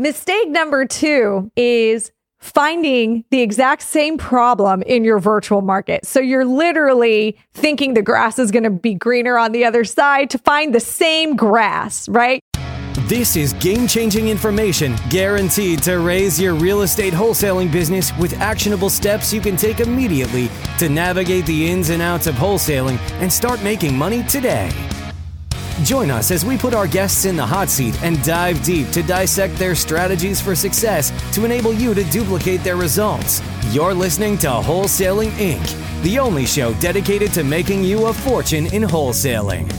Mistake number two is finding the exact same problem in your virtual market. So you're literally thinking the grass is going to be greener on the other side to find the same grass, right? This is game changing information guaranteed to raise your real estate wholesaling business with actionable steps you can take immediately to navigate the ins and outs of wholesaling and start making money today. Join us as we put our guests in the hot seat and dive deep to dissect their strategies for success to enable you to duplicate their results. You're listening to Wholesaling Inc., the only show dedicated to making you a fortune in wholesaling.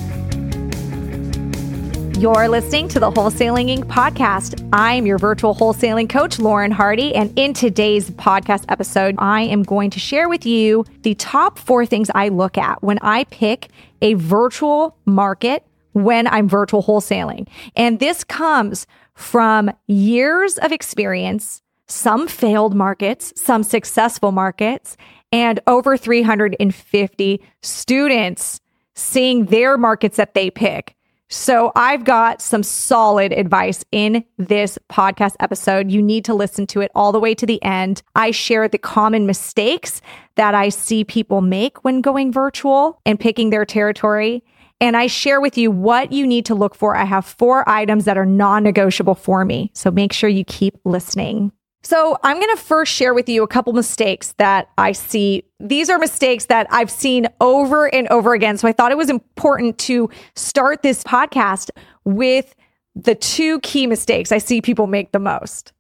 You're listening to the Wholesaling Inc. podcast. I'm your virtual wholesaling coach, Lauren Hardy. And in today's podcast episode, I am going to share with you the top four things I look at when I pick a virtual market when I'm virtual wholesaling. And this comes from years of experience, some failed markets, some successful markets, and over 350 students seeing their markets that they pick. So I've got some solid advice in this podcast episode. You need to listen to it all the way to the end. I share the common mistakes that I see people make when going virtual and picking their territory and I share with you what you need to look for. I have four items that are non negotiable for me. So make sure you keep listening. So I'm going to first share with you a couple mistakes that I see. These are mistakes that I've seen over and over again. So I thought it was important to start this podcast with the two key mistakes I see people make the most.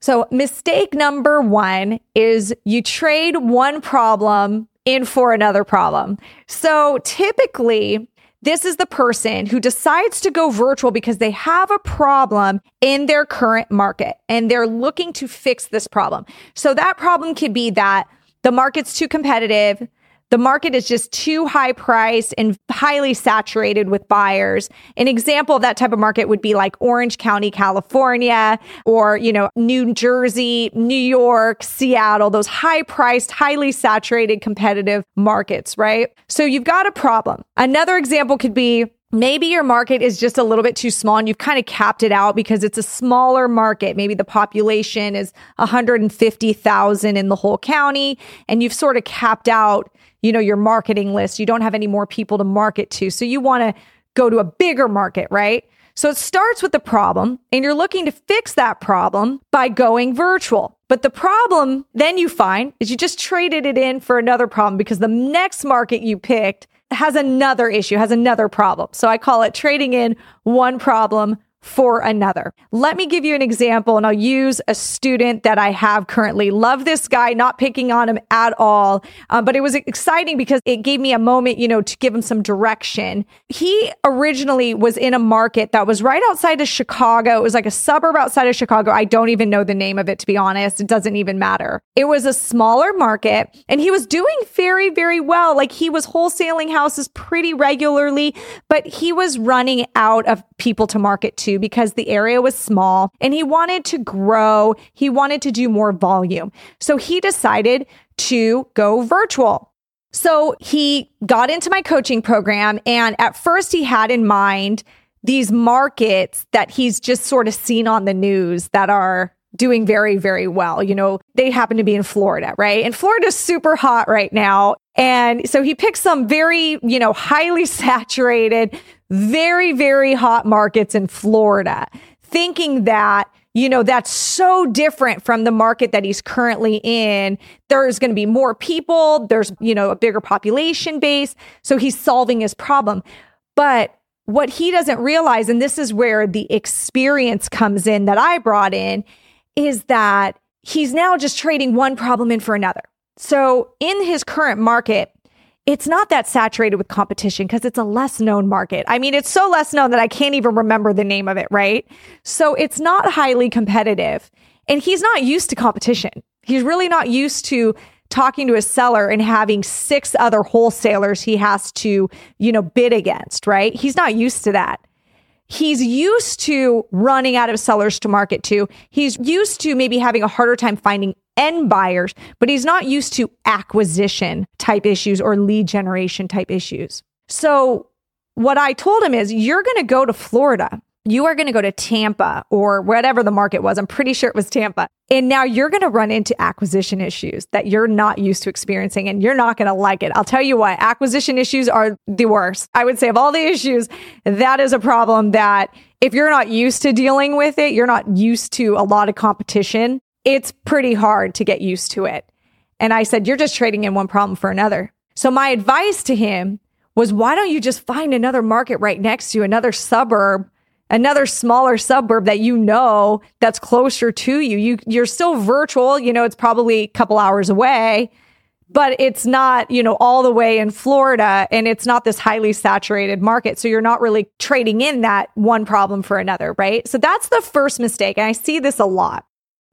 So mistake number one is you trade one problem in for another problem. So typically this is the person who decides to go virtual because they have a problem in their current market and they're looking to fix this problem. So that problem could be that the market's too competitive. The market is just too high priced and highly saturated with buyers. An example of that type of market would be like Orange County, California, or, you know, New Jersey, New York, Seattle, those high priced, highly saturated, competitive markets, right? So you've got a problem. Another example could be Maybe your market is just a little bit too small and you've kind of capped it out because it's a smaller market. Maybe the population is 150,000 in the whole county and you've sort of capped out you know, your marketing list. You don't have any more people to market to. So you want to go to a bigger market, right? So it starts with the problem and you're looking to fix that problem by going virtual. But the problem then you find is you just traded it in for another problem because the next market you picked has another issue, has another problem. So I call it trading in one problem for another. Let me give you an example and I'll use a student that I have currently. Love this guy, not picking on him at all. Um, but it was exciting because it gave me a moment, you know, to give him some direction. He originally was in a market that was right outside of Chicago. It was like a suburb outside of Chicago. I don't even know the name of it, to be honest. It doesn't even matter. It was a smaller market and he was doing very, very well. Like he was wholesaling houses pretty regularly, but he was running out of people to market to because the area was small and he wanted to grow. He wanted to do more volume. So he decided to go virtual. So he got into my coaching program. And at first, he had in mind these markets that he's just sort of seen on the news that are doing very, very well. You know, they happen to be in Florida, right? And Florida's super hot right now. And so he picked some very, you know, highly saturated, very, very hot markets in Florida, thinking that, you know, that's so different from the market that he's currently in. There's going to be more people, there's, you know, a bigger population base. So he's solving his problem. But what he doesn't realize, and this is where the experience comes in that I brought in, is that he's now just trading one problem in for another. So in his current market, it's not that saturated with competition because it's a less known market. I mean, it's so less known that I can't even remember the name of it, right? So it's not highly competitive. And he's not used to competition. He's really not used to talking to a seller and having six other wholesalers he has to, you know, bid against, right? He's not used to that. He's used to running out of sellers to market to. He's used to maybe having a harder time finding end buyers, but he's not used to acquisition type issues or lead generation type issues. So, what I told him is, you're going to go to Florida you are going to go to Tampa or whatever the market was. I'm pretty sure it was Tampa. And now you're going to run into acquisition issues that you're not used to experiencing and you're not going to like it. I'll tell you what, acquisition issues are the worst. I would say of all the issues, that is a problem that if you're not used to dealing with it, you're not used to a lot of competition, it's pretty hard to get used to it. And I said, You're just trading in one problem for another. So my advice to him was, Why don't you just find another market right next to you, another suburb? another smaller suburb that you know that's closer to you. You you're still virtual, you know, it's probably a couple hours away, but it's not, you know, all the way in Florida and it's not this highly saturated market. So you're not really trading in that one problem for another, right? So that's the first mistake. And I see this a lot.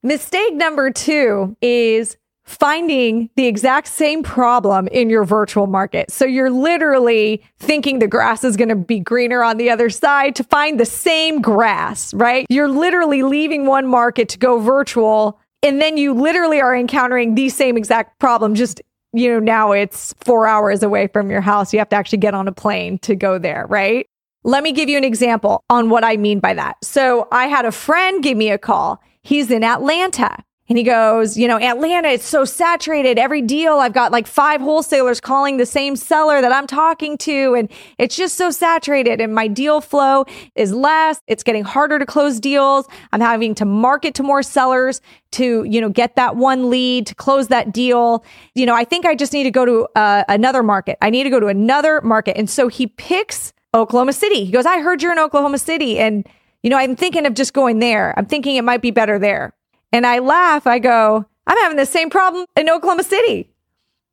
Mistake number 2 is finding the exact same problem in your virtual market. So you're literally thinking the grass is going to be greener on the other side to find the same grass, right? You're literally leaving one market to go virtual. And then you literally are encountering the same exact problem. Just, you know, now it's four hours away from your house. You have to actually get on a plane to go there, right? Let me give you an example on what I mean by that. So I had a friend give me a call. He's in Atlanta and he goes, you know, Atlanta, it's so saturated. Every deal, I've got like five wholesalers calling the same seller that I'm talking to. And it's just so saturated. And my deal flow is less. It's getting harder to close deals. I'm having to market to more sellers to, you know, get that one lead to close that deal. You know, I think I just need to go to uh, another market. I need to go to another market. And so he picks Oklahoma City. He goes, I heard you're in Oklahoma City. And, you know, I'm thinking of just going there. I'm thinking it might be better there. And I laugh. I go, I'm having the same problem in Oklahoma City.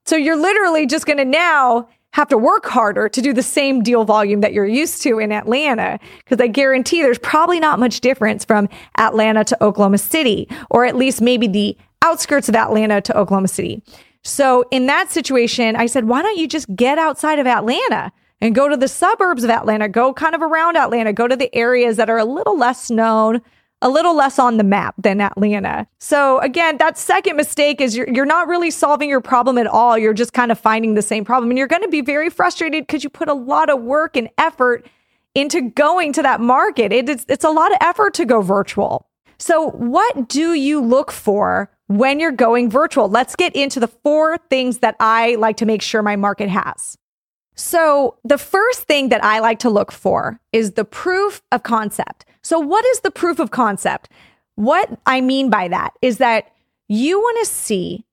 So you're literally just going to now have to work harder to do the same deal volume that you're used to in Atlanta. Because I guarantee there's probably not much difference from Atlanta to Oklahoma City, or at least maybe the outskirts of Atlanta to Oklahoma City. So in that situation, I said, why don't you just get outside of Atlanta and go to the suburbs of Atlanta, go kind of around Atlanta, go to the areas that are a little less known, a little less on the map than Atlanta. So again, that second mistake is you're, you're not really solving your problem at all. You're just kind of finding the same problem and you're going to be very frustrated because you put a lot of work and effort into going to that market. It is, it's a lot of effort to go virtual. So what do you look for when you're going virtual? Let's get into the four things that I like to make sure my market has. So, the first thing that I like to look for is the proof of concept. So, what is the proof of concept? What I mean by that is that you want to see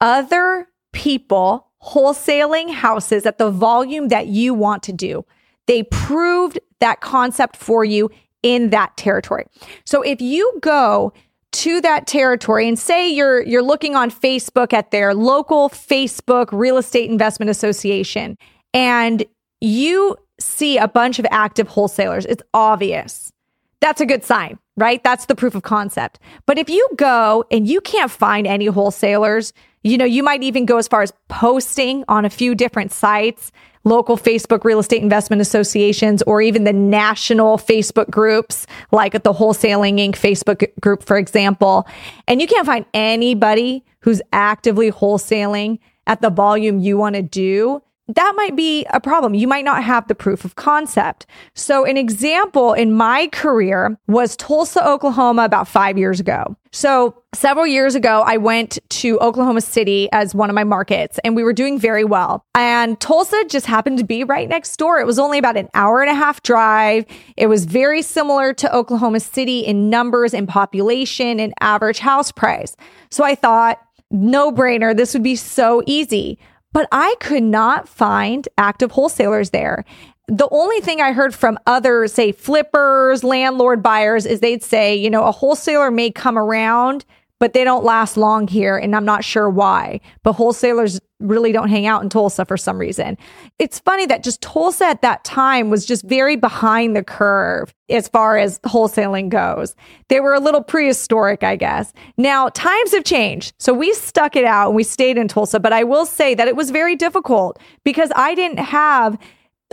other people wholesaling houses at the volume that you want to do. They proved that concept for you in that territory. So, if you go to that territory and say you're you're looking on Facebook at their local Facebook real estate investment association and you see a bunch of active wholesalers, it's obvious. That's a good sign, right? That's the proof of concept. But if you go and you can't find any wholesalers, you know, you might even go as far as posting on a few different sites, local Facebook real estate investment associations, or even the national Facebook groups, like at the Wholesaling Inc. Facebook group, for example. And you can't find anybody who's actively wholesaling at the volume you want to do that might be a problem. You might not have the proof of concept. So, an example in my career was Tulsa, Oklahoma, about five years ago. So, several years ago, I went to Oklahoma City as one of my markets and we were doing very well. And Tulsa just happened to be right next door. It was only about an hour and a half drive. It was very similar to Oklahoma City in numbers and population and average house price. So, I thought, no brainer. This would be so easy but I could not find active wholesalers there. The only thing I heard from other, say, flippers, landlord buyers is they'd say, you know, a wholesaler may come around but they don't last long here. And I'm not sure why. But wholesalers really don't hang out in Tulsa for some reason. It's funny that just Tulsa at that time was just very behind the curve as far as wholesaling goes. They were a little prehistoric, I guess. Now, times have changed. So we stuck it out and we stayed in Tulsa. But I will say that it was very difficult because I didn't have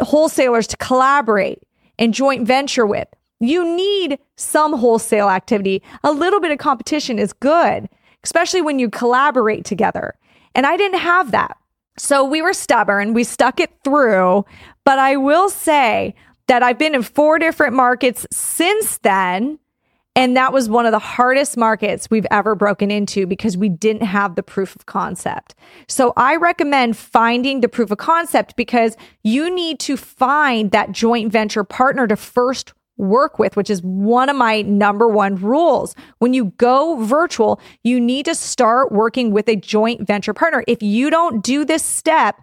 wholesalers to collaborate and joint venture with. You need some wholesale activity. A little bit of competition is good, especially when you collaborate together. And I didn't have that. So we were stubborn. We stuck it through. But I will say that I've been in four different markets since then. And that was one of the hardest markets we've ever broken into because we didn't have the proof of concept. So I recommend finding the proof of concept because you need to find that joint venture partner to first work with, which is one of my number one rules. When you go virtual, you need to start working with a joint venture partner. If you don't do this step,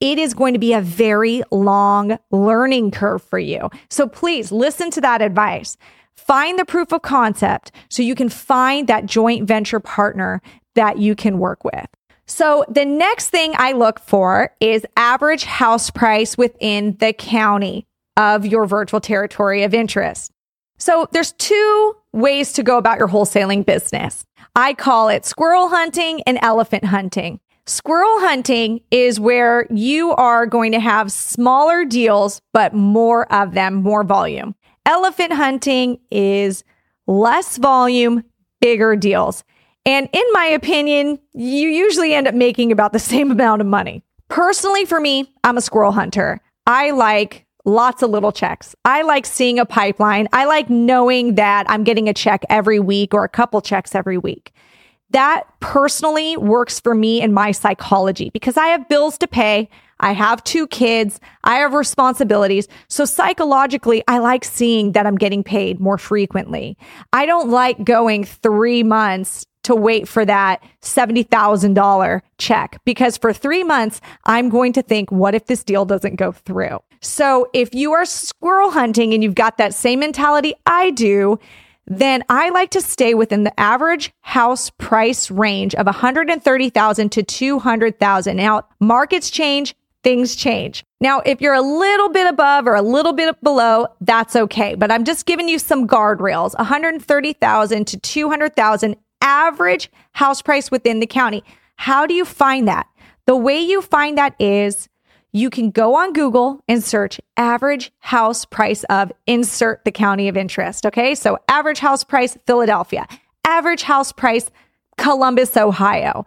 it is going to be a very long learning curve for you. So please listen to that advice. Find the proof of concept so you can find that joint venture partner that you can work with. So the next thing I look for is average house price within the county of your virtual territory of interest. So there's two ways to go about your wholesaling business. I call it squirrel hunting and elephant hunting. Squirrel hunting is where you are going to have smaller deals, but more of them, more volume. Elephant hunting is less volume, bigger deals. And in my opinion, you usually end up making about the same amount of money. Personally, for me, I'm a squirrel hunter. I like lots of little checks. I like seeing a pipeline. I like knowing that I'm getting a check every week or a couple checks every week that personally works for me and my psychology because I have bills to pay. I have two kids. I have responsibilities. So psychologically, I like seeing that I'm getting paid more frequently. I don't like going three months to wait for that $70,000 check because for three months, I'm going to think, what if this deal doesn't go through? So if you are squirrel hunting and you've got that same mentality I do, then I like to stay within the average house price range of 130,000 to 200,000. Now, markets change, things change. Now, if you're a little bit above or a little bit below, that's okay. But I'm just giving you some guardrails. 130,000 to 200,000 average house price within the county. How do you find that? The way you find that is you can go on Google and search average house price of insert the county of interest. Okay. So average house price, Philadelphia, average house price, Columbus, Ohio.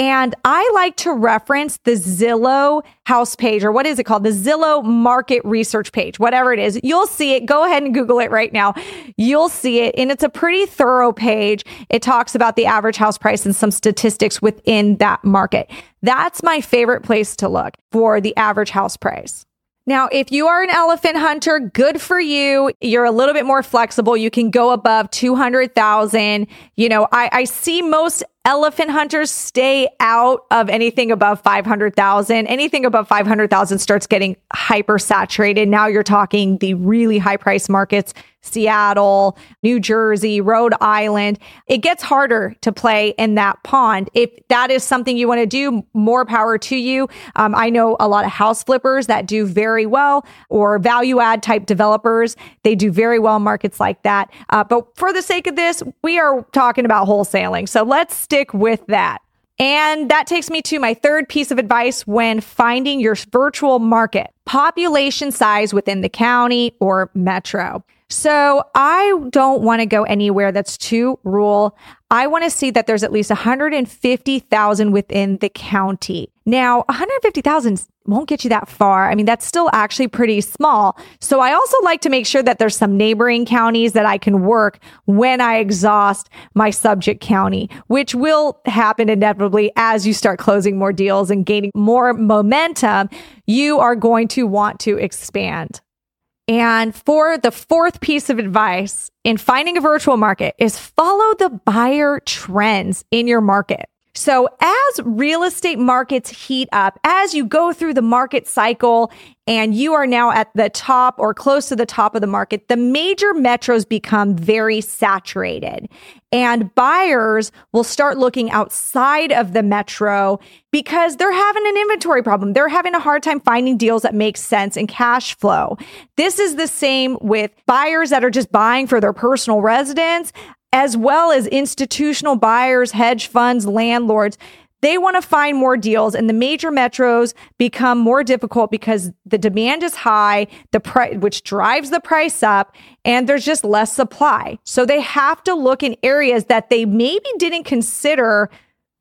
And I like to reference the Zillow house page, or what is it called? The Zillow market research page, whatever it is. You'll see it. Go ahead and Google it right now. You'll see it. And it's a pretty thorough page. It talks about the average house price and some statistics within that market. That's my favorite place to look for the average house price. Now, if you are an elephant hunter, good for you. You're a little bit more flexible. You can go above 200,000. You know, I, I see most elephant hunters stay out of anything above 500,000. Anything above 500,000 starts getting hyper saturated. Now you're talking the really high price markets, Seattle, New Jersey, Rhode Island. It gets harder to play in that pond. If that is something you want to do, more power to you. Um, I know a lot of house flippers that do very well or value add type developers. They do very well in markets like that. Uh, but for the sake of this, we are talking about wholesaling. So let's stick with that. And that takes me to my third piece of advice when finding your virtual market population size within the county or metro. So I don't want to go anywhere that's too rural. I want to see that there's at least 150,000 within the county. Now, 150,000 won't get you that far. I mean, that's still actually pretty small. So I also like to make sure that there's some neighboring counties that I can work when I exhaust my subject county, which will happen inevitably as you start closing more deals and gaining more momentum. You are going to want to expand. And for the fourth piece of advice in finding a virtual market is follow the buyer trends in your market. So as real estate markets heat up, as you go through the market cycle and you are now at the top or close to the top of the market, the major metros become very saturated and buyers will start looking outside of the metro because they're having an inventory problem. They're having a hard time finding deals that make sense and cash flow. This is the same with buyers that are just buying for their personal residence as well as institutional buyers, hedge funds, landlords. They want to find more deals and the major metros become more difficult because the demand is high, the price, which drives the price up and there's just less supply. So they have to look in areas that they maybe didn't consider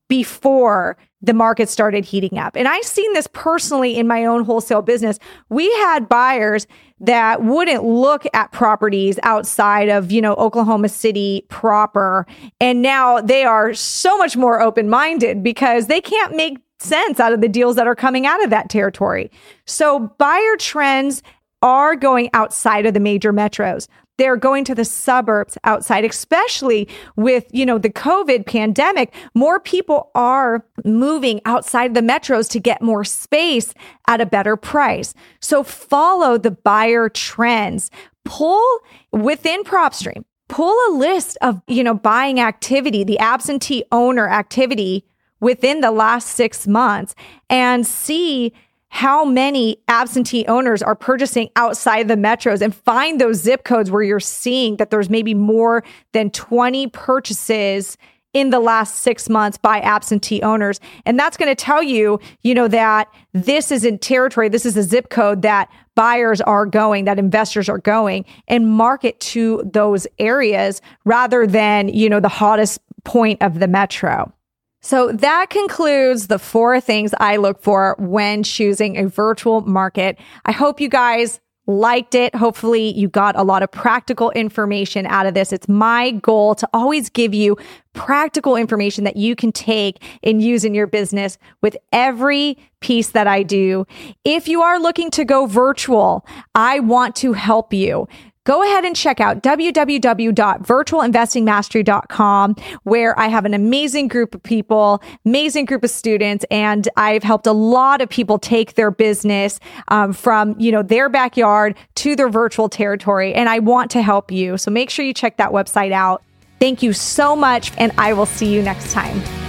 before the market started heating up. And I've seen this personally in my own wholesale business. We had buyers that wouldn't look at properties outside of, you know, Oklahoma City proper. And now they are so much more open minded because they can't make sense out of the deals that are coming out of that territory. So buyer trends are going outside of the major metros. They're going to the suburbs outside, especially with, you know, the COVID pandemic. More people are moving outside the metros to get more space at a better price. So follow the buyer trends. Pull within PropStream, pull a list of, you know, buying activity, the absentee owner activity within the last six months and see how many absentee owners are purchasing outside the metros and find those zip codes where you're seeing that there's maybe more than 20 purchases in the last six months by absentee owners. And that's going to tell you, you know, that this is in territory, this is a zip code that buyers are going, that investors are going and market to those areas rather than, you know, the hottest point of the metro. So that concludes the four things I look for when choosing a virtual market. I hope you guys liked it. Hopefully you got a lot of practical information out of this. It's my goal to always give you practical information that you can take and use in your business with every piece that I do. If you are looking to go virtual, I want to help you go ahead and check out www.virtualinvestingmastery.com, where I have an amazing group of people, amazing group of students, and I've helped a lot of people take their business um, from you know their backyard to their virtual territory. And I want to help you, so make sure you check that website out. Thank you so much, and I will see you next time.